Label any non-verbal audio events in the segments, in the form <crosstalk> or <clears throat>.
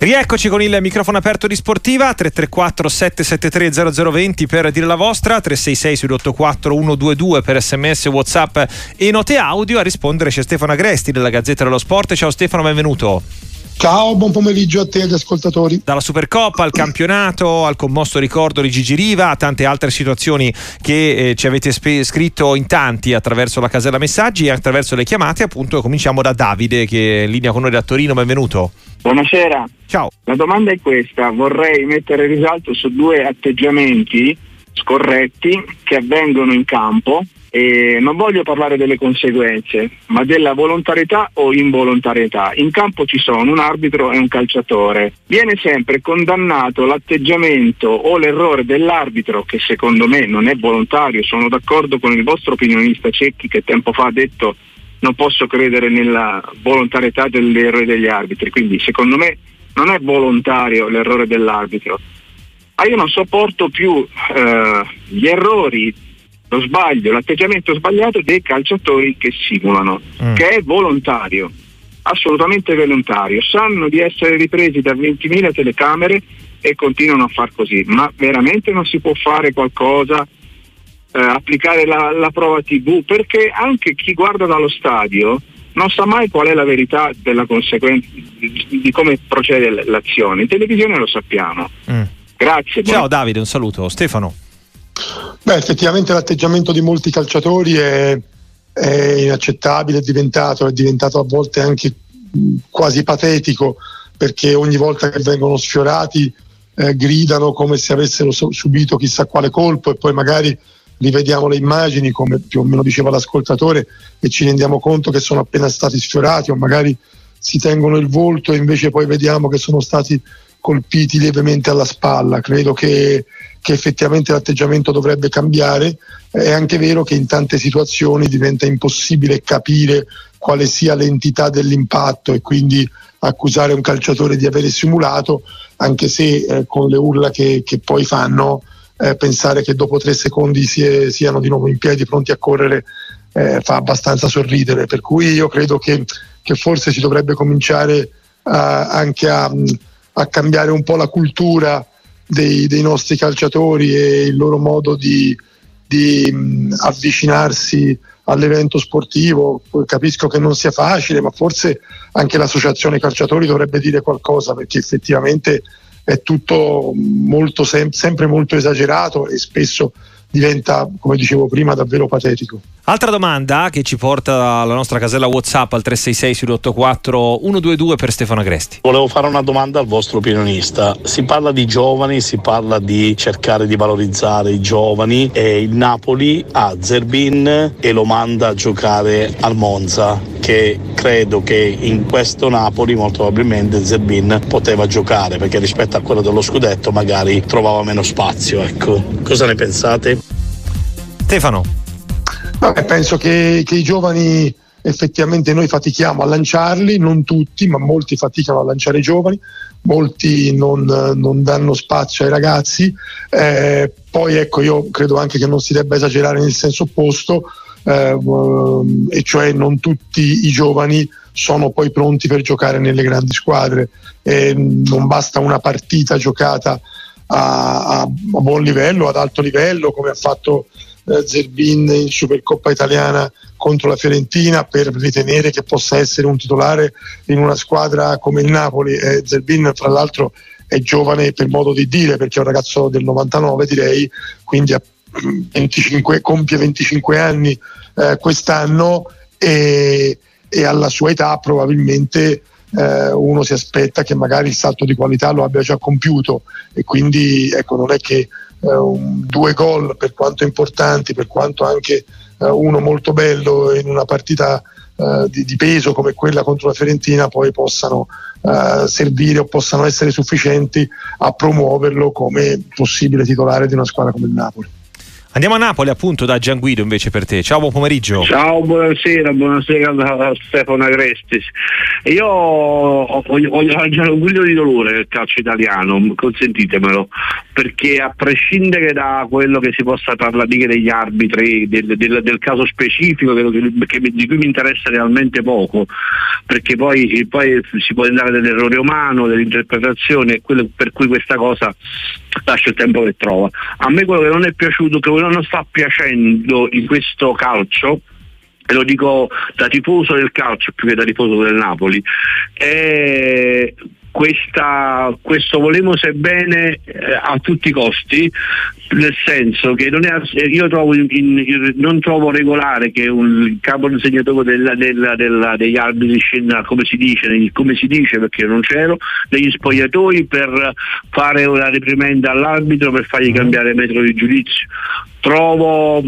Rieccoci con il microfono aperto di Sportiva 334 773 0020 per dire la vostra 366 684 122 per sms whatsapp e note audio. A rispondere c'è Stefano Agresti della Gazzetta dello Sport. Ciao Stefano benvenuto Ciao, buon pomeriggio a te e agli ascoltatori. Dalla Supercoppa al campionato, al commosso ricordo di Gigi Riva, a tante altre situazioni che eh, ci avete sp- scritto in tanti attraverso la casella messaggi e attraverso le chiamate. Appunto, cominciamo da Davide che è in linea con noi da Torino. Benvenuto. Buonasera. Ciao. La domanda è questa: vorrei mettere risalto su due atteggiamenti scorretti che avvengono in campo e non voglio parlare delle conseguenze, ma della volontarietà o involontarietà. In campo ci sono un arbitro e un calciatore. Viene sempre condannato l'atteggiamento o l'errore dell'arbitro, che secondo me non è volontario. Sono d'accordo con il vostro opinionista Cecchi che tempo fa ha detto non posso credere nella volontarietà dell'errore degli arbitri. Quindi secondo me non è volontario l'errore dell'arbitro. Ma io non sopporto più eh, gli errori lo sbaglio, l'atteggiamento sbagliato dei calciatori che simulano, mm. che è volontario, assolutamente volontario. Sanno di essere ripresi da 20.000 telecamere e continuano a far così, ma veramente non si può fare qualcosa, eh, applicare la, la prova TV, perché anche chi guarda dallo stadio non sa mai qual è la verità della conseguenza di, come procede l'azione. In televisione lo sappiamo. Mm. Grazie. Ciao buon... Davide, un saluto. Stefano. Beh, effettivamente l'atteggiamento di molti calciatori è, è inaccettabile, è diventato, è diventato a volte anche quasi patetico perché ogni volta che vengono sfiorati eh, gridano come se avessero subito chissà quale colpo e poi magari rivediamo le immagini come più o meno diceva l'ascoltatore e ci rendiamo conto che sono appena stati sfiorati o magari si tengono il volto e invece poi vediamo che sono stati colpiti lievemente alla spalla. Credo che che effettivamente l'atteggiamento dovrebbe cambiare. È anche vero che in tante situazioni diventa impossibile capire quale sia l'entità dell'impatto e quindi accusare un calciatore di avere simulato, anche se eh, con le urla che, che poi fanno, eh, pensare che dopo tre secondi si siano di nuovo in piedi pronti a correre eh, fa abbastanza sorridere. Per cui io credo che, che forse si dovrebbe cominciare anche a, a cambiare un po' la cultura dei, dei nostri calciatori e il loro modo di, di mh, avvicinarsi all'evento sportivo. Capisco che non sia facile, ma forse anche l'associazione calciatori dovrebbe dire qualcosa perché effettivamente è tutto molto sem- sempre molto esagerato e spesso diventa, come dicevo prima, davvero patetico. Altra domanda che ci porta alla nostra casella WhatsApp al 366 684 122 per Stefano Agresti. Volevo fare una domanda al vostro opinionista. Si parla di giovani, si parla di cercare di valorizzare i giovani e il Napoli ha Zerbin e lo manda a giocare al Monza che credo che in questo Napoli molto probabilmente Zerbin poteva giocare perché rispetto a quello dello scudetto magari trovava meno spazio. Ecco. Cosa ne pensate? Stefano. Vabbè, penso che, che i giovani effettivamente noi fatichiamo a lanciarli, non tutti, ma molti faticano a lanciare i giovani, molti non, non danno spazio ai ragazzi. Eh, poi ecco, io credo anche che non si debba esagerare nel senso opposto, eh, e cioè non tutti i giovani sono poi pronti per giocare nelle grandi squadre. Eh, non basta una partita giocata a, a, buon livello, ad alto livello, come ha fatto eh, Zerbin in Supercoppa italiana contro la Fiorentina per ritenere che possa essere un titolare in una squadra come il Napoli. Eh, Zerbin, fra l'altro, è giovane per modo di dire perché è un ragazzo del 99 direi, quindi ha 25, compie 25 anni eh, quest'anno e, e, alla sua età probabilmente eh, uno si aspetta che magari il salto di qualità lo abbia già compiuto e quindi ecco, non è che un, due gol per quanto importanti, per quanto anche eh, uno molto bello in una partita eh, di, di, peso come quella contro la Fiorentina poi possano servire o possano essere sufficienti a promuoverlo come possibile titolare di una squadra come il Napoli. Andiamo a Napoli appunto da Gian Guido invece per te. Ciao, buon pomeriggio. Ciao, buonasera, buonasera da Stefano Agrestis. Io ho già un grido di dolore nel calcio italiano, consentitemelo, perché a prescindere da quello che si possa parlare degli arbitri, del, del, del caso specifico che, che, di cui mi interessa realmente poco, perché poi, poi si può andare dell'errore umano, dell'interpretazione, per cui questa cosa lascia il tempo che trova. A me quello che non è piaciuto, che non sta piacendo in questo calcio, e lo dico da tifoso del calcio più che da tifoso del Napoli, è questa, questo volemo sebbene eh, a tutti i costi, nel senso che non è, io trovo in, in, non trovo regolare che un capo disegnatore della, della, della, degli arbitri scenda come si dice, come si dice perché non c'ero, degli spogliatoi per fare una reprimenda all'arbitro per fargli cambiare metro di giudizio trovo uh,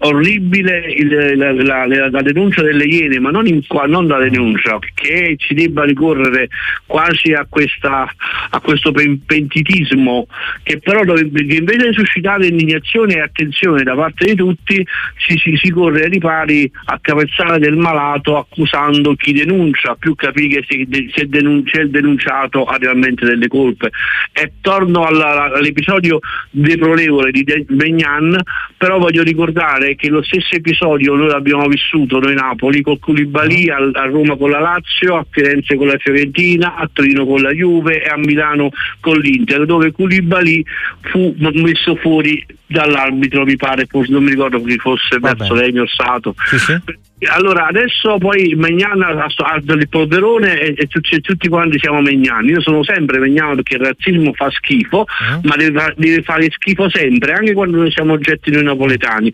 orribile il, la, la, la, denuncia delle Iene, ma non, in, non, la denuncia, che ci debba ricorrere quasi a, questa, a questo pentitismo che però dovrebbe, che invece di suscitare indignazione e attenzione da parte di tutti si, si, si corre ai ripari a capezzale del malato accusando chi denuncia, più capire se, se, denun- se il denunciato ha realmente delle colpe. E torno alla, all'episodio deplorevole di Begnan Milan, però voglio ricordare che lo stesso episodio noi l'abbiamo vissuto noi Napoli con Culibali a, a Roma con la Lazio, a Firenze con la Fiorentina, a Torino con la Juve e a Milano con l'Inter, dove Culibali fu messo fuori dall'arbitro, mi pare, non mi ricordo chi fosse verso lei Sato. Sì, sì. Allora adesso poi Megnana ha il polverone e, e, tutti, tutti quanti siamo Megnani. Io sono sempre Megnano perché il razzismo fa schifo, uh-huh. ma deve, deve, fare schifo sempre, anche quando noi siamo oggetti noi napoletani.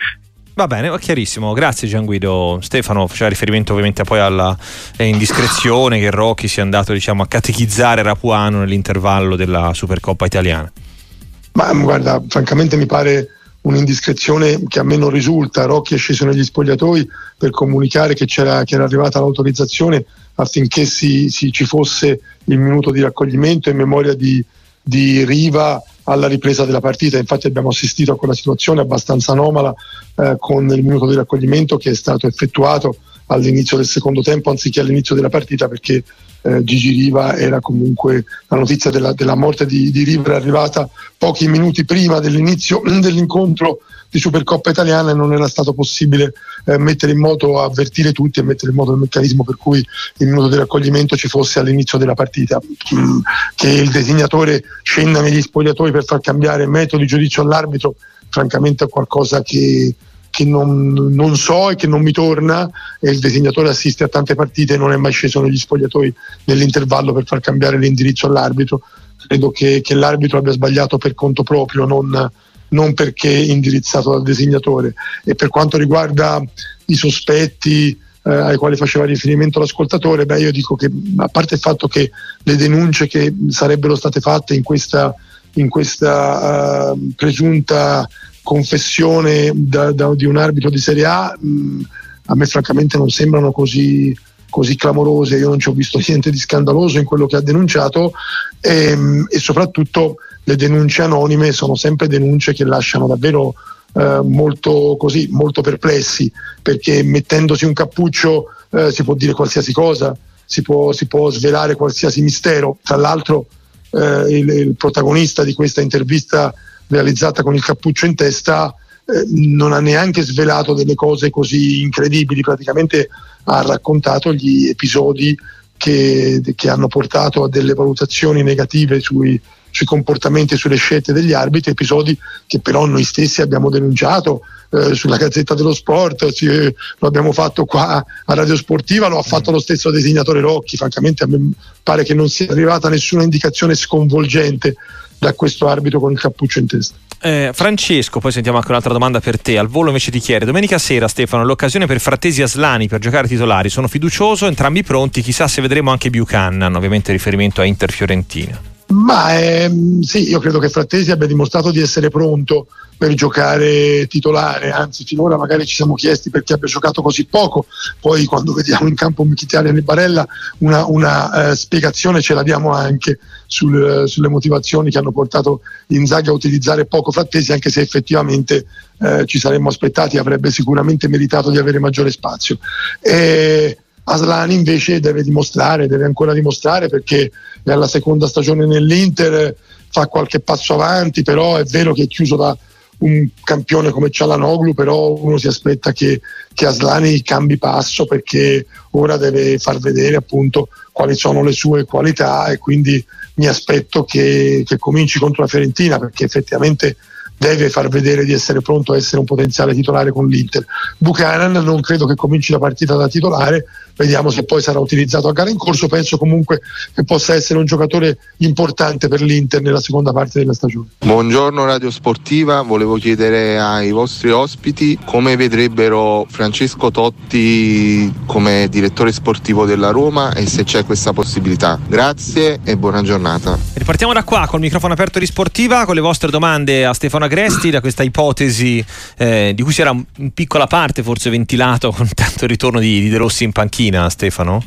Va bene, chiarissimo, grazie Gian Guido. Stefano faceva riferimento ovviamente poi alla eh, indiscrezione che Rocchi sia andato diciamo, a catechizzare Rapuano nell'intervallo della Supercoppa italiana. Ma guarda, francamente mi pare un'indiscrezione che a me non risulta. Rocchi è sceso negli spogliatoi per comunicare che, che era arrivata l'autorizzazione affinché si, si, ci fosse il minuto di raccoglimento in memoria di, di, Riva alla ripresa della partita. Infatti abbiamo assistito a quella situazione abbastanza anomala eh, con il minuto di raccoglimento che è stato effettuato all'inizio del secondo tempo anziché all'inizio della partita perché eh, Gigi Riva era comunque la notizia della, della morte di, di, Riva arrivata pochi minuti prima dell'inizio <clears throat> dell'incontro di Supercoppa italiana e non era stato possibile eh, mettere in moto, avvertire tutti e mettere in moto il meccanismo per cui il minuto di raccoglimento ci fosse all'inizio della partita. Mm, che il designatore scenda negli spogliatoi per far cambiare metodo di giudizio all'arbitro, francamente è qualcosa che, che non, non, so e che non mi torna e il disegnatore assiste a tante partite e non è mai sceso negli spogliatoi nell'intervallo per far cambiare l'indirizzo all'arbitro. Credo che, che l'arbitro abbia sbagliato per conto proprio, non, non perché indirizzato dal disegnatore. E per quanto riguarda i sospetti eh, ai quali faceva riferimento l'ascoltatore, beh, io dico che a parte il fatto che le denunce che sarebbero state fatte in questa, in questa uh, presunta confessione da, da, di un arbitro di Serie A mh, a me francamente non sembrano così, così, clamorose, io non ci ho visto <laughs> niente di scandaloso in quello che ha denunciato e, e soprattutto le denunce anonime sono sempre denunce che lasciano davvero eh, molto, così, molto perplessi perché mettendosi un cappuccio eh, si può dire qualsiasi cosa, si può, si può svelare qualsiasi mistero. Tra l'altro eh, il, il protagonista di questa intervista realizzata con il cappuccio in testa eh, non ha neanche svelato delle cose così incredibili, praticamente ha raccontato gli episodi che, che hanno portato a delle valutazioni negative sui, sui comportamenti e sulle scelte degli arbitri, episodi che però noi stessi abbiamo denunciato eh, sulla Gazzetta dello Sport, sì, lo abbiamo fatto qua a Radio Sportiva, lo ha fatto lo stesso designatore Rocchi, francamente a me pare che non sia arrivata nessuna indicazione sconvolgente da questo arbitro con il cappuccio in testa. Eh, Francesco, poi sentiamo anche un'altra domanda per te. Al volo invece ti chiede: Domenica sera, Stefano, l'occasione per Frattesi Aslani per giocare titolari. Sono fiducioso, entrambi pronti. Chissà se vedremo anche Buchanan, ovviamente riferimento a Inter Fiorentina. Ma ehm, sì, io credo che Frattesi abbia dimostrato di essere pronto per giocare titolare, anzi finora magari ci siamo chiesti perché abbia giocato così poco, poi quando vediamo in campo Mkhitaryan e Barella una, una eh, spiegazione ce l'abbiamo anche sul, sulle motivazioni che hanno portato Inzaghi a utilizzare poco Frattesi, anche se effettivamente eh, ci saremmo aspettati, avrebbe sicuramente meritato di avere maggiore spazio. E, Aslani invece deve dimostrare, deve ancora dimostrare perché è alla seconda stagione nell'Inter, fa qualche passo avanti, però è vero che è chiuso da un campione come Cialanoglu, però uno si aspetta che, che Aslani cambi passo perché ora deve far vedere appunto quali sono le sue qualità e quindi mi aspetto che, che cominci contro la Fiorentina perché effettivamente deve far vedere di essere pronto a essere un potenziale titolare con l'Inter. Buchanan non credo che cominci la partita da titolare, vediamo se poi sarà utilizzato a gara in corso, penso comunque che possa essere un giocatore importante per l'Inter nella seconda parte della stagione. Buongiorno Radio Sportiva, volevo chiedere ai vostri ospiti come vedrebbero Francesco Totti come direttore sportivo della Roma e se c'è questa possibilità. Grazie e buona giornata. Ripartiamo da qua col microfono aperto di Sportiva con le vostre domande a Stefano Agresti da questa ipotesi eh, di cui si era in piccola parte forse ventilato con <laughs> tanto ritorno di, di De Rossi in panchina, Stefano?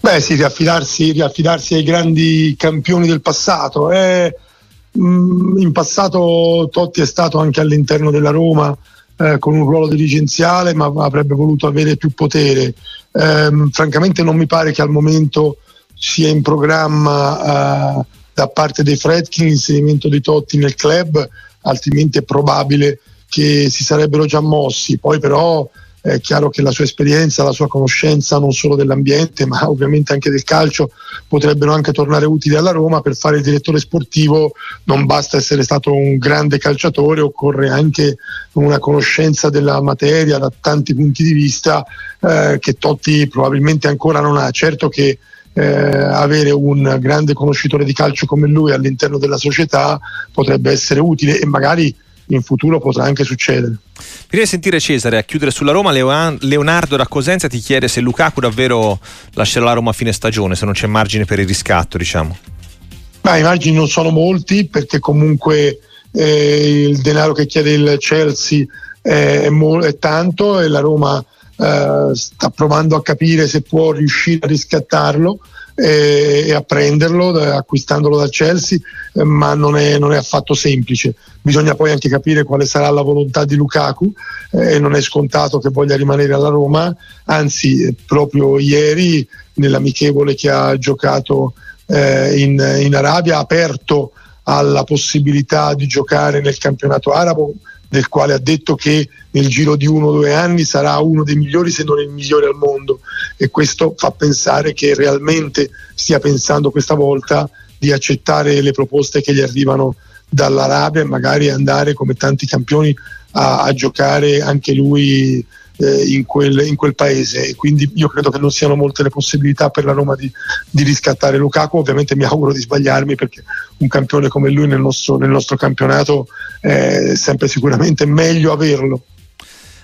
Beh sì, riaffidarsi, riaffidarsi ai grandi campioni del passato. Eh, in passato Totti è stato anche all'interno della Roma eh, con un ruolo dirigenziale, ma avrebbe voluto avere più potere. Eh, francamente non mi pare che al momento sia in programma eh, da parte dei Fredkin l'inserimento di Totti nel club altrimenti è probabile che si sarebbero già mossi. Poi però è chiaro che la sua esperienza, la sua conoscenza non solo dell'ambiente ma ovviamente anche del calcio potrebbero anche tornare utili alla Roma per fare il direttore sportivo non basta essere stato un grande calciatore occorre anche una conoscenza della materia da tanti punti di vista eh, che Totti probabilmente ancora non ha certo che eh, avere un grande conoscitore di calcio come lui all'interno della società potrebbe essere utile e magari in futuro potrà anche succedere. Prima di sentire Cesare a chiudere sulla Roma, Leonardo da Cosenza ti chiede se Lukaku davvero lascerà la Roma a fine stagione, se non c'è margine per il riscatto, diciamo. Ma i margini non sono molti perché comunque eh, il denaro che chiede il Chelsea è, mo- è tanto e la Roma eh, sta provando a capire se può riuscire a riscattarlo e, e a prenderlo acquistandolo da Chelsea, eh, ma non è, non è, affatto semplice. Bisogna poi anche capire quale sarà la volontà di Lukaku eh, e non è scontato che voglia rimanere alla Roma, anzi eh, proprio ieri nell'amichevole che ha giocato eh, in, in Arabia ha aperto alla possibilità di giocare nel campionato arabo del quale ha detto che nel giro di uno o due anni sarà uno dei migliori se non il migliore al mondo. E questo fa pensare che realmente stia pensando questa volta di accettare le proposte che gli arrivano dall'Arabia e magari andare come tanti campioni a, a giocare anche lui eh, in, quel, in, quel, paese. Quindi io credo che non siano molte le possibilità per la Roma di, di, riscattare Lukaku. Ovviamente mi auguro di sbagliarmi perché un campione come lui nel nostro, nel nostro campionato è sempre sicuramente meglio averlo.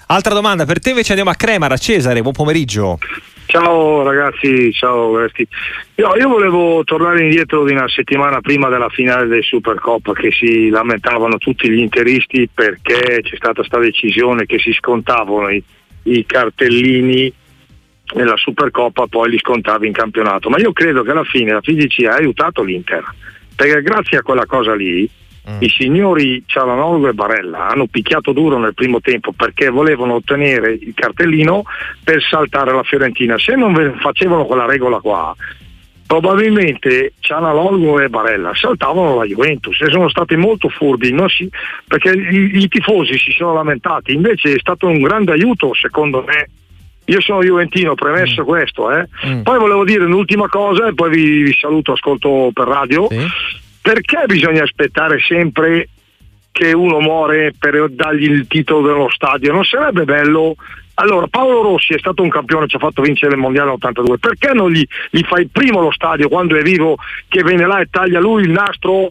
Altra domanda per te invece andiamo a Cremara, Cesare, buon pomeriggio. Ciao ragazzi, ciao io, io, volevo tornare indietro di una settimana prima della finale del Supercoppa che si lamentavano tutti gli interisti perché c'è stata questa decisione che si scontavano i, i cartellini nella Supercoppa poi li scontavi in campionato. Ma io credo che alla fine la FIGC ha aiutato l'Inter, perché grazie a quella cosa lì mm. i signori Cialanoglu e Barella hanno picchiato duro nel primo tempo perché volevano ottenere il cartellino per saltare la Fiorentina. Se non facevano quella regola qua, probabilmente Cialanoglu e Barella saltavano la Juventus e sono stati molto furbi si, perché i, i tifosi si sono lamentati, invece è stato un grande aiuto secondo me io sono Juventino, premesso mm. questo. Eh. Mm. Poi volevo dire un'ultima cosa e poi vi, vi saluto, ascolto per radio. Sì. Perché bisogna aspettare sempre che uno muore per dargli il titolo dello stadio? Non sarebbe bello allora, Paolo Rossi è stato un campione, ci ha fatto vincere il mondiale 82. Perché non gli, gli fai primo lo stadio quando è vivo, che viene là e taglia lui il nastro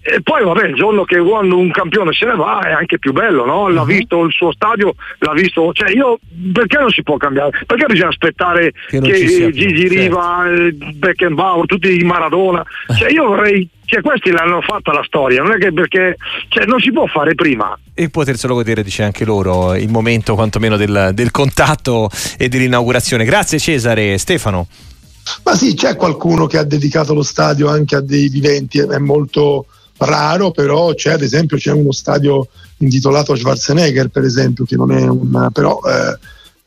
e poi vabbè, il giorno che quando un campione se ne va è anche più bello, no? L'ha uh-huh. visto il suo stadio, l'ha visto. Cioè io perché non si può cambiare? Perché bisogna aspettare che, che Gigi più, Riva, certo. Beckenbauer, tutti i Maradona. Cioè io vorrei Cioè, questi l'hanno fatta la storia, non è che perché cioè, non si può fare prima. E poterselo godere, dice anche loro, il momento quantomeno del, del contatto e dell'inaugurazione. Grazie Cesare. Stefano. Ma sì, c'è qualcuno che ha dedicato lo stadio anche a dei viventi, è molto raro, però c'è ad esempio c'è uno stadio intitolato Schwarzenegger, per esempio, che non è un... però eh,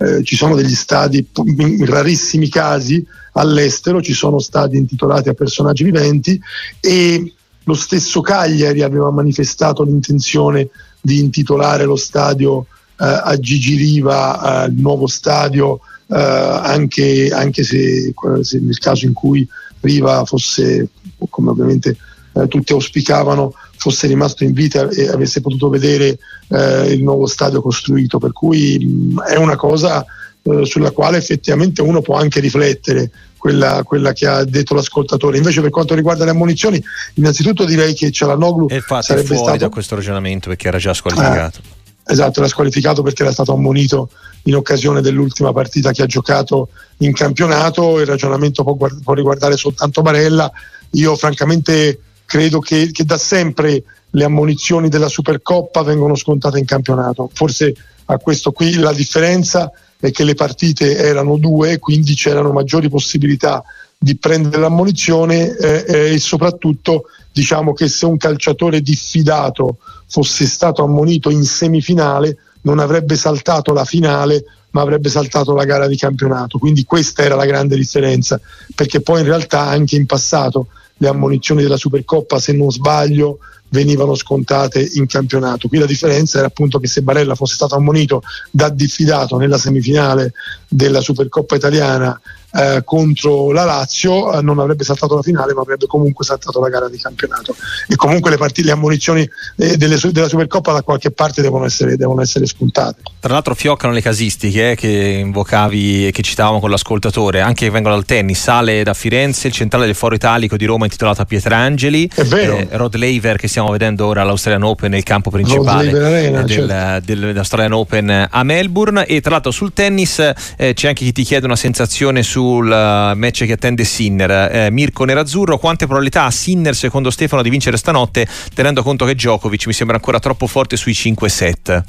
eh, ci sono degli stadi, in rarissimi casi all'estero, ci sono stadi intitolati a personaggi viventi e lo stesso Cagliari aveva manifestato l'intenzione di intitolare lo stadio eh, a Gigi Riva, eh, il nuovo stadio, eh, anche, anche se, se, nel caso in cui Riva fosse, come ovviamente eh, tutti auspicavano, fosse rimasto in vita e avesse potuto vedere eh, il nuovo stadio costruito. Per cui mh, è una cosa eh, sulla quale effettivamente uno può anche riflettere. Quella, quella, che ha detto l'ascoltatore. Invece, per quanto riguarda le ammonizioni, innanzitutto direi che Cialanoglu e sarebbe fuori stato... da questo ragionamento perché era già squalificato. Eh, esatto, era squalificato perché era stato ammonito in occasione dell'ultima partita che ha giocato in campionato. Il ragionamento può, guard- può riguardare soltanto Barella. Io, francamente, credo che, che da sempre le ammonizioni della Supercoppa vengono scontate in campionato. Forse a questo qui la differenza è che le partite erano due, quindi c'erano maggiori possibilità di prendere l'ammonizione eh, eh, e soprattutto diciamo che se un calciatore diffidato fosse stato ammonito in semifinale non avrebbe saltato la finale ma avrebbe saltato la gara di campionato. Quindi questa era la grande differenza, perché poi in realtà anche in passato le ammonizioni della Supercoppa, se non sbaglio, venivano scontate in campionato. Qui la differenza era appunto che se Barella fosse stato ammonito da diffidato nella semifinale della Supercoppa italiana eh, contro la Lazio eh, non avrebbe saltato la finale ma avrebbe comunque saltato la gara di campionato. E comunque le, partite, le ammonizioni eh, delle, della Supercoppa da qualche parte devono essere, devono essere, spuntate. Tra l'altro fioccano le casistiche eh, che invocavi e che citavamo con l'ascoltatore. Anche che vengono dal tennis sale da Firenze il centrale del Foro Italico di Roma intitolato a Pietrangeli. È vero. Eh, Rod Laver che stiamo vedendo ora all'Australian Open nel campo principale Arena, del, certo. dell'Australian Open a Melbourne e tra l'altro sul tennis eh, c'è anche chi ti chiede una sensazione su sul eh, match che attende Sinner. Eh, Mirko Nerazzurro, quante probabilità ha Sinner secondo Stefano di vincere stanotte, tenendo conto che Djokovic mi sembra ancora troppo forte sui 5 set?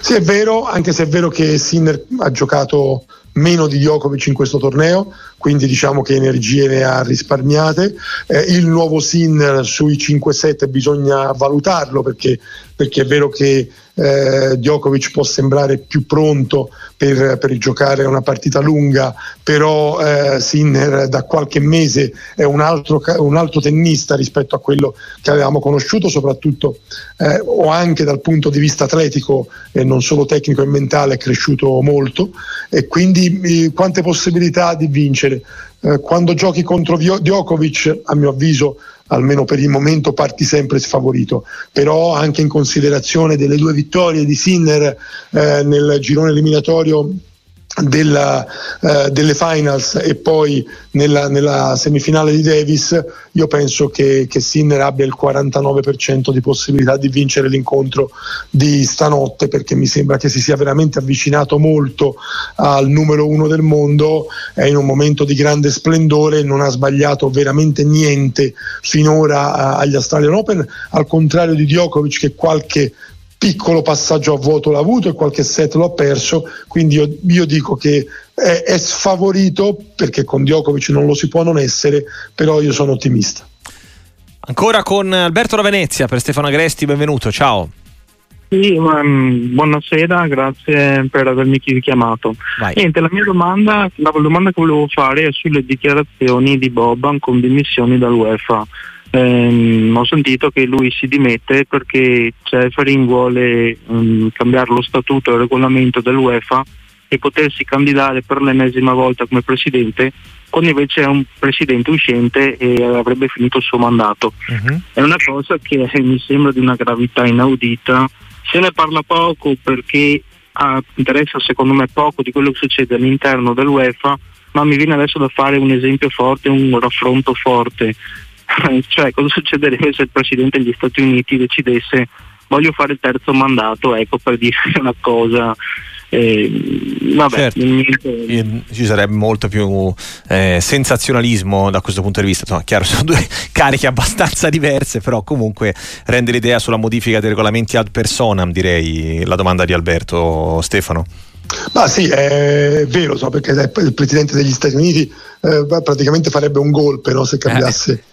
Sì, è vero, anche se è vero che Sinner ha giocato meno di Djokovic in questo torneo, quindi diciamo che energie ne ha risparmiate. Eh, il nuovo Sinner sui 5-7 bisogna valutarlo perché, perché è vero che eh, Djokovic può sembrare più pronto per, per giocare una partita lunga, però eh, Sinner da qualche mese è un altro, un altro, tennista rispetto a quello che avevamo conosciuto, soprattutto eh, o anche dal punto di vista atletico e non solo tecnico e mentale è cresciuto molto e quindi eh, quante possibilità di vincere. Eh, quando giochi contro Djokovic, a mio avviso, almeno per il momento parti sempre sfavorito, però anche in considerazione delle due vittorie di Sinner eh, nel girone eliminatorio della, uh, delle finals e poi nella, nella, semifinale di Davis, io penso che, che, Sinner abbia il 49% di possibilità di vincere l'incontro di stanotte perché mi sembra che si sia veramente avvicinato molto al numero uno del mondo, è in un momento di grande splendore, non ha sbagliato veramente niente finora uh, agli Australian Open, al contrario di Djokovic che qualche piccolo passaggio a vuoto l'ha avuto e qualche set l'ha perso, quindi io, io dico che è, è, sfavorito perché con Djokovic non lo si può non essere, però io sono ottimista. Ancora con Alberto da Venezia per Stefano Agresti, benvenuto, ciao. Sì, um, buonasera, grazie per avermi chiamato. Niente, la mia domanda, la domanda che volevo fare è sulle dichiarazioni di Boban con dimissioni dall'UEFA ehm, ho sentito che lui si dimette perché Ceferin vuole um, cambiare lo statuto e il regolamento dell'UEFA e potersi candidare per l'ennesima volta come presidente quando invece è un presidente uscente e avrebbe finito il suo mandato. Uh-huh. È una cosa che mi sembra di una gravità inaudita. Se ne parla poco perché ah, interessa secondo me poco di quello che succede all'interno dell'UEFA, ma mi viene adesso da fare un esempio forte, un raffronto forte. <laughs> cioè cosa succederebbe se il Presidente degli Stati Uniti decidesse voglio fare il terzo mandato, ecco per dire <laughs> una cosa. E, vabbè, certo. ci sarebbe molto più eh, sensazionalismo da questo punto di vista. Insomma, chiaro, <laughs> sono due cariche abbastanza diverse, però comunque rende l'idea sulla modifica dei regolamenti ad personam, direi, la domanda di Alberto Stefano. Ma sì, è vero, so, perché il presidente degli Stati Uniti eh, praticamente farebbe un golpe no, se cambiasse.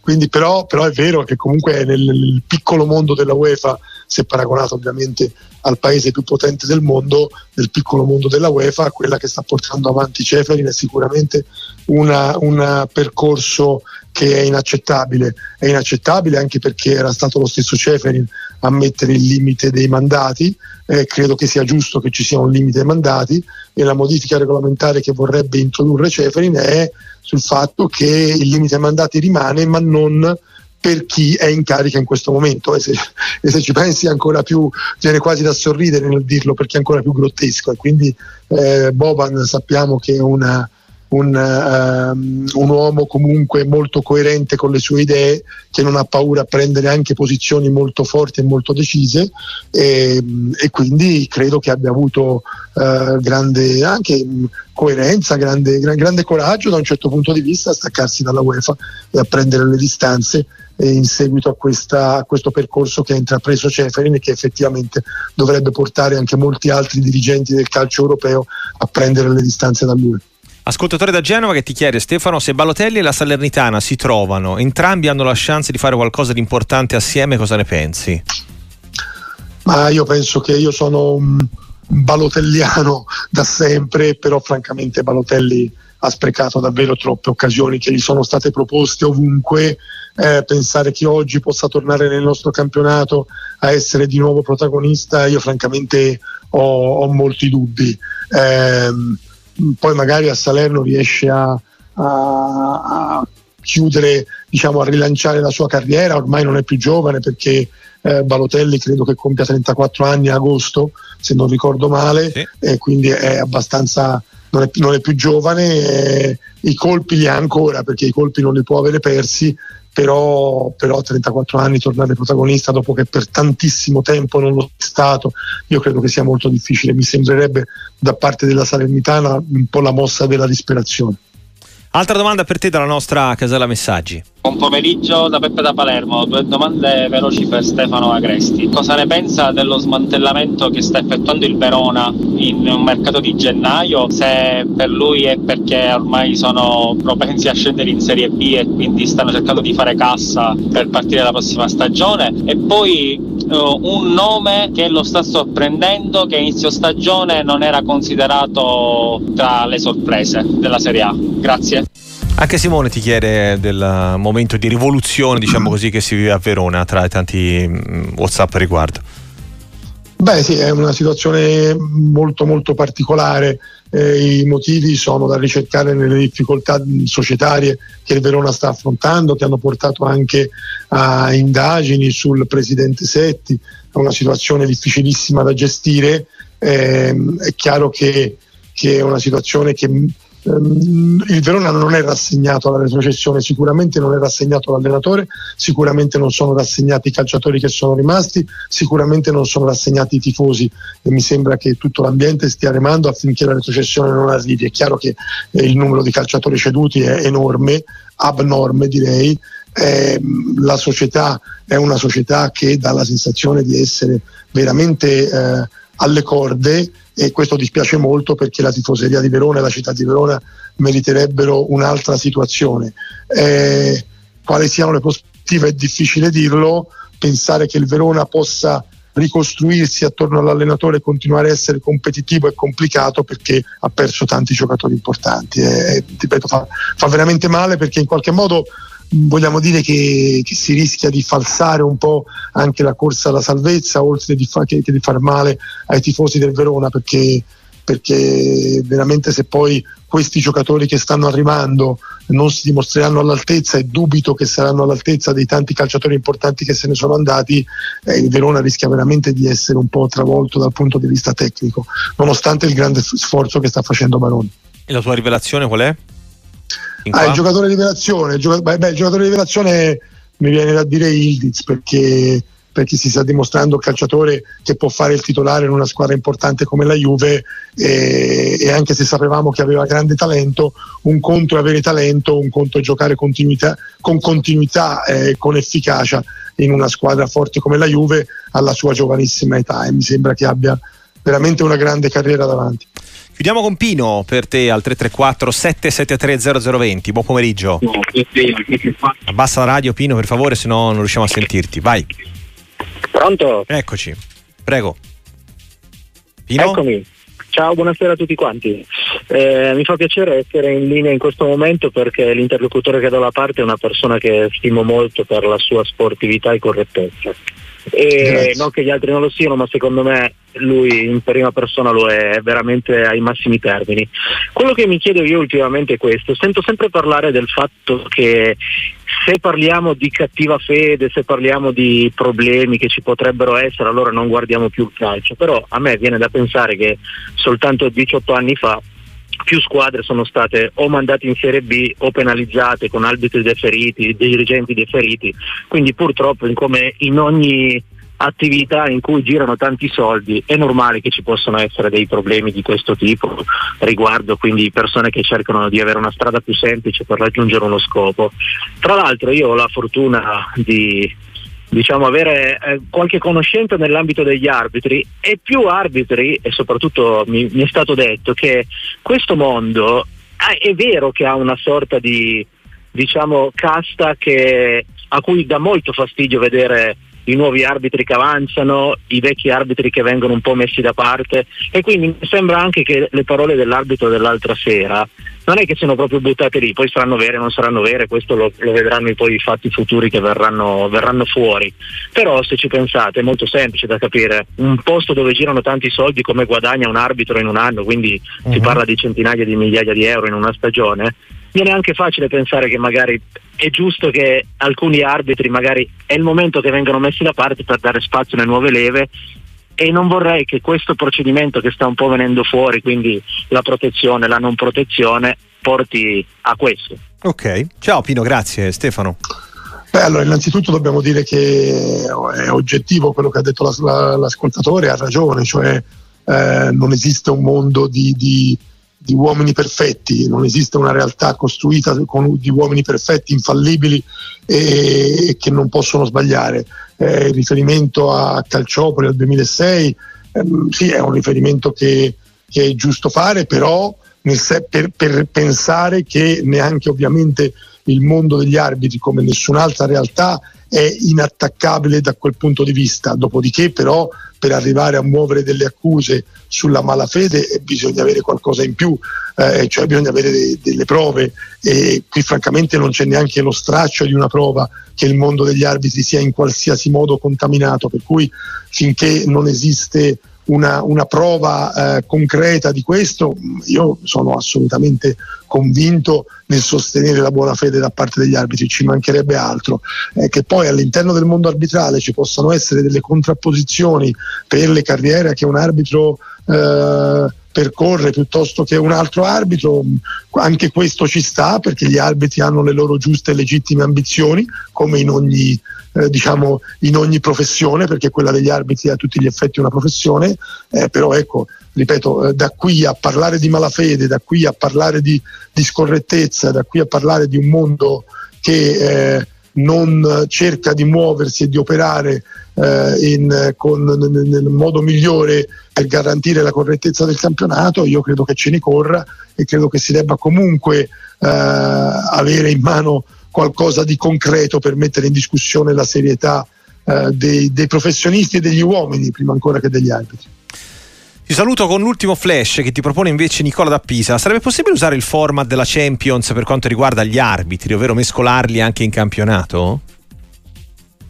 Quindi, però, però, è vero che comunque nel, nel piccolo mondo della UEFA, se paragonato ovviamente al paese più potente del mondo, nel piccolo mondo della UEFA, quella che sta portando avanti Ceferin è sicuramente un percorso che è inaccettabile. È inaccettabile anche perché era stato lo stesso Ceferin a mettere il limite dei mandati, eh, credo che sia giusto che ci sia un limite dei mandati e la modifica regolamentare che vorrebbe introdurre Ceferin è sul fatto che il limite dei mandati rimane ma non per chi è in carica in questo momento. E se, e se, ci pensi ancora più viene quasi da sorridere nel dirlo perché è ancora più grottesco. E quindi eh, Boban sappiamo che è una, un, um, un, uomo comunque molto coerente con le sue idee, che non ha paura a prendere anche posizioni molto forti e molto decise e, e quindi credo che abbia avuto uh, grande anche coerenza, grande, grande, coraggio da un certo punto di vista a staccarsi dalla UEFA e a prendere le distanze in seguito a, questa, a, questo percorso che ha intrapreso Ceferin e che effettivamente dovrebbe portare anche molti altri dirigenti del calcio europeo a prendere le distanze da lui. Ascoltatore da Genova che ti chiede Stefano se Balotelli e la Salernitana si trovano, entrambi hanno la chance di fare qualcosa di importante assieme, cosa ne pensi? Ma io penso che io sono un balotelliano da sempre, però francamente Balotelli ha sprecato davvero troppe occasioni che gli sono state proposte ovunque. Eh, pensare che oggi possa tornare nel nostro campionato a essere di nuovo protagonista, io francamente ho, ho molti dubbi. Eh, poi magari a Salerno riesce a, a, a chiudere, diciamo, a rilanciare la sua carriera, ormai non è più giovane perché eh, Balotelli credo che compia 34 anni a agosto, se non ricordo male, sì. e quindi è abbastanza, non è, non è più giovane, eh, i colpi li ha ancora perché i colpi non li può avere persi, però, però a 34 anni tornare protagonista dopo che per tantissimo tempo non lo è stato, io credo che sia molto difficile, mi sembrerebbe da parte della Salernitana un po' la mossa della disperazione. Altra domanda per te dalla nostra casella messaggi. Buon pomeriggio da Peppe da Palermo, due domande veloci per Stefano Agresti. Cosa ne pensa dello smantellamento che sta effettuando il Verona in un mercato di gennaio? Se per lui è perché ormai sono propensi a scendere in Serie B e quindi stanno cercando di fare cassa per partire la prossima stagione? E poi uh, un nome che lo sta sorprendendo, che inizio stagione non era considerato tra le sorprese della Serie A. Grazie. Anche Simone ti chiede del momento di rivoluzione, diciamo così, che si vive a Verona tra i tanti mm, WhatsApp a riguardo. Beh sì, è una situazione molto molto particolare, eh, i motivi sono da ricercare nelle difficoltà societarie che il Verona sta affrontando, che hanno portato anche a indagini sul presidente Setti, è una situazione difficilissima da gestire, eh, è chiaro che, che è una situazione che il Verona non è rassegnato alla retrocessione, sicuramente non è rassegnato l'allenatore, sicuramente non sono rassegnati i calciatori che sono rimasti, sicuramente non sono rassegnati i tifosi e mi sembra che tutto l'ambiente stia remando affinché la retrocessione non arrivi. È chiaro che eh, il numero di calciatori ceduti è enorme, abnorme direi, eh, la società è una società che dà la sensazione di essere veramente eh, alle corde e questo dispiace molto perché la tifoseria di Verona e la città di Verona meriterebbero un'altra situazione. Eh, quali siano le prospettive è difficile dirlo, pensare che il Verona possa ricostruirsi attorno all'allenatore e continuare a essere competitivo è complicato perché ha perso tanti giocatori importanti e, ripeto, fa, fa veramente male perché in qualche modo vogliamo dire che, che, si rischia di falsare un po' anche la corsa alla salvezza, oltre di fa, che, che di far male ai tifosi del Verona, perché, perché veramente se poi questi giocatori che stanno arrivando non si dimostreranno all'altezza e dubito che saranno all'altezza dei tanti calciatori importanti che se ne sono andati, eh, il Verona rischia veramente di essere un po' travolto dal punto di vista tecnico, nonostante il grande sforzo che sta facendo Baroni. E la tua rivelazione qual è? Ah, il giocatore di rivelazione, il, gioca- beh, il giocatore di rivelazione mi viene da dire Ildiz perché, perché si sta dimostrando calciatore che può fare il titolare in una squadra importante come la Juve e, e anche se sapevamo che aveva grande talento, un conto è avere talento, un conto è giocare continuità, con continuità e eh, con efficacia in una squadra forte come la Juve alla sua giovanissima età e mi sembra che abbia veramente una grande carriera davanti. Chiudiamo con Pino per te al 334 773 0020. Buon pomeriggio. Abbassa la radio Pino per favore, se no non riusciamo a sentirti. Vai. Pronto? Eccoci, prego. Pino? Eccomi. Ciao, buonasera a tutti quanti. Eh, mi fa piacere essere in linea in questo momento perché l'interlocutore che do la parte è una persona che stimo molto per la sua sportività e correttezza. E non che gli altri non lo siano, ma secondo me lui in prima persona lo è veramente ai massimi termini. Quello che mi chiedo io ultimamente è questo, sento sempre parlare del fatto che se parliamo di cattiva fede, se parliamo di problemi che ci potrebbero essere, allora non guardiamo più il calcio, però a me viene da pensare che soltanto 18 anni fa più squadre sono state o mandate in Serie B o penalizzate con arbitri deferiti, dirigenti deferiti, quindi purtroppo come in ogni attività in cui girano tanti soldi è normale che ci possano essere dei problemi di questo tipo riguardo quindi persone che cercano di avere una strada più semplice per raggiungere uno scopo. Tra l'altro io ho la fortuna di diciamo, avere eh, qualche conoscenza nell'ambito degli arbitri. E più arbitri e soprattutto mi, mi è stato detto che questo mondo eh, è vero che ha una sorta di diciamo, casta che, a cui dà molto fastidio vedere i nuovi arbitri che avanzano, i vecchi arbitri che vengono un po' messi da parte. E quindi mi sembra anche che le parole dell'arbitro dell'altra sera non è che siano proprio buttate lì, poi saranno vere o non saranno vere, questo lo, lo vedranno poi i fatti futuri che verranno, verranno, fuori. Però se ci pensate è molto semplice da capire, un posto dove girano tanti soldi come guadagna un arbitro in un anno, quindi uh-huh. si mhm. parla di centinaia di migliaia di euro in una stagione, viene anche facile pensare che magari è giusto che alcuni arbitri magari è il momento che vengano messi da parte per dare spazio alle nuove leve e non vorrei che questo procedimento che sta un po' venendo fuori, quindi la protezione, la non protezione, porti a questo. Ok, ciao Pino, grazie Stefano. Beh, allora, innanzitutto dobbiamo dire che è oggettivo quello che ha detto l'ascoltatore, ha ragione, cioè eh, non esiste un mondo di, di di uomini perfetti, non esiste una realtà costruita con, di uomini perfetti, infallibili e, e che non possono sbagliare. Eh, il riferimento a Calciopoli al 2006 ehm, sì, è un riferimento che, che, è giusto fare, però se, per, per pensare che neanche ovviamente il mondo degli arbitri come nessun'altra realtà è inattaccabile da quel punto di vista. Dopodiché, però, per arrivare a muovere delle accuse sulla malafede eh, bisogna avere qualcosa in più, eh, cioè bisogna avere de- delle prove. E qui francamente non c'è neanche lo straccio di una prova che il mondo degli arbitri sia in qualsiasi modo contaminato, per cui finché non esiste una, una prova eh, concreta di questo, io sono assolutamente convinto nel sostenere la buona fede da parte degli arbitri, ci mancherebbe altro. Eh, che poi all'interno del mondo arbitrale ci possano essere delle contrapposizioni per le carriere che un arbitro eh, percorre piuttosto che un altro arbitro, anche questo ci sta perché gli arbitri hanno le loro giuste e legittime ambizioni, come in ogni, eh, diciamo, in ogni professione, perché quella degli arbitri è a tutti gli effetti una professione, eh, però ecco, ripeto, eh, da qui a parlare di malafede, da qui a parlare di, di scorrettezza, da qui a parlare di un mondo che eh, non cerca di muoversi e di operare eh, in, con, nel modo migliore per garantire la correttezza del campionato, io credo che ce ne corra e credo che si debba comunque eh, avere in mano qualcosa di concreto per mettere in discussione la serietà eh, dei, dei professionisti e degli uomini prima ancora che degli arbitri. Ti saluto con l'ultimo flash che ti propone invece Nicola da Pisa. Sarebbe possibile usare il format della Champions per quanto riguarda gli arbitri, ovvero mescolarli anche in campionato?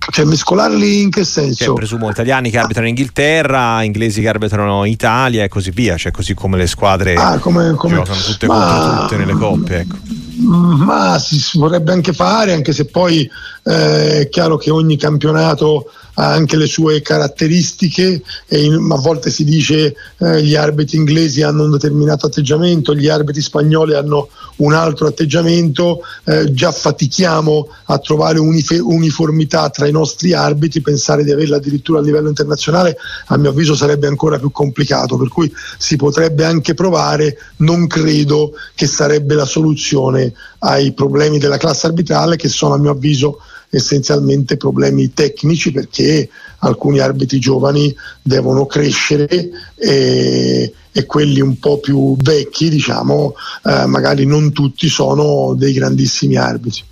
Cioè mescolarli in che senso? Cioè, presumo italiani che arbitrano in Inghilterra, inglesi che arbitrano in Italia e così via, cioè così come le squadre ah, come, come... giocano tutte ma... contro tutte nelle coppe. Ecco. Ma si vorrebbe anche fare, anche se poi eh, è chiaro che ogni campionato ha anche le sue caratteristiche e in, a volte si dice eh, gli arbitri inglesi hanno un determinato atteggiamento, gli arbitri spagnoli hanno un altro atteggiamento, eh, già fatichiamo a trovare unif- uniformità tra i nostri arbitri, pensare di averla addirittura a livello internazionale a mio avviso sarebbe ancora più complicato, per cui si potrebbe anche provare, non credo che sarebbe la soluzione ai problemi della classe arbitrale che sono a mio avviso essenzialmente problemi tecnici perché alcuni arbitri giovani devono crescere e, e quelli un po' più vecchi, diciamo, eh, magari non tutti sono dei grandissimi arbitri.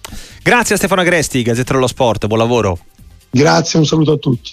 Grazie a Stefano Agresti, Gazzetta dello Sport, buon lavoro. Grazie, un saluto a tutti.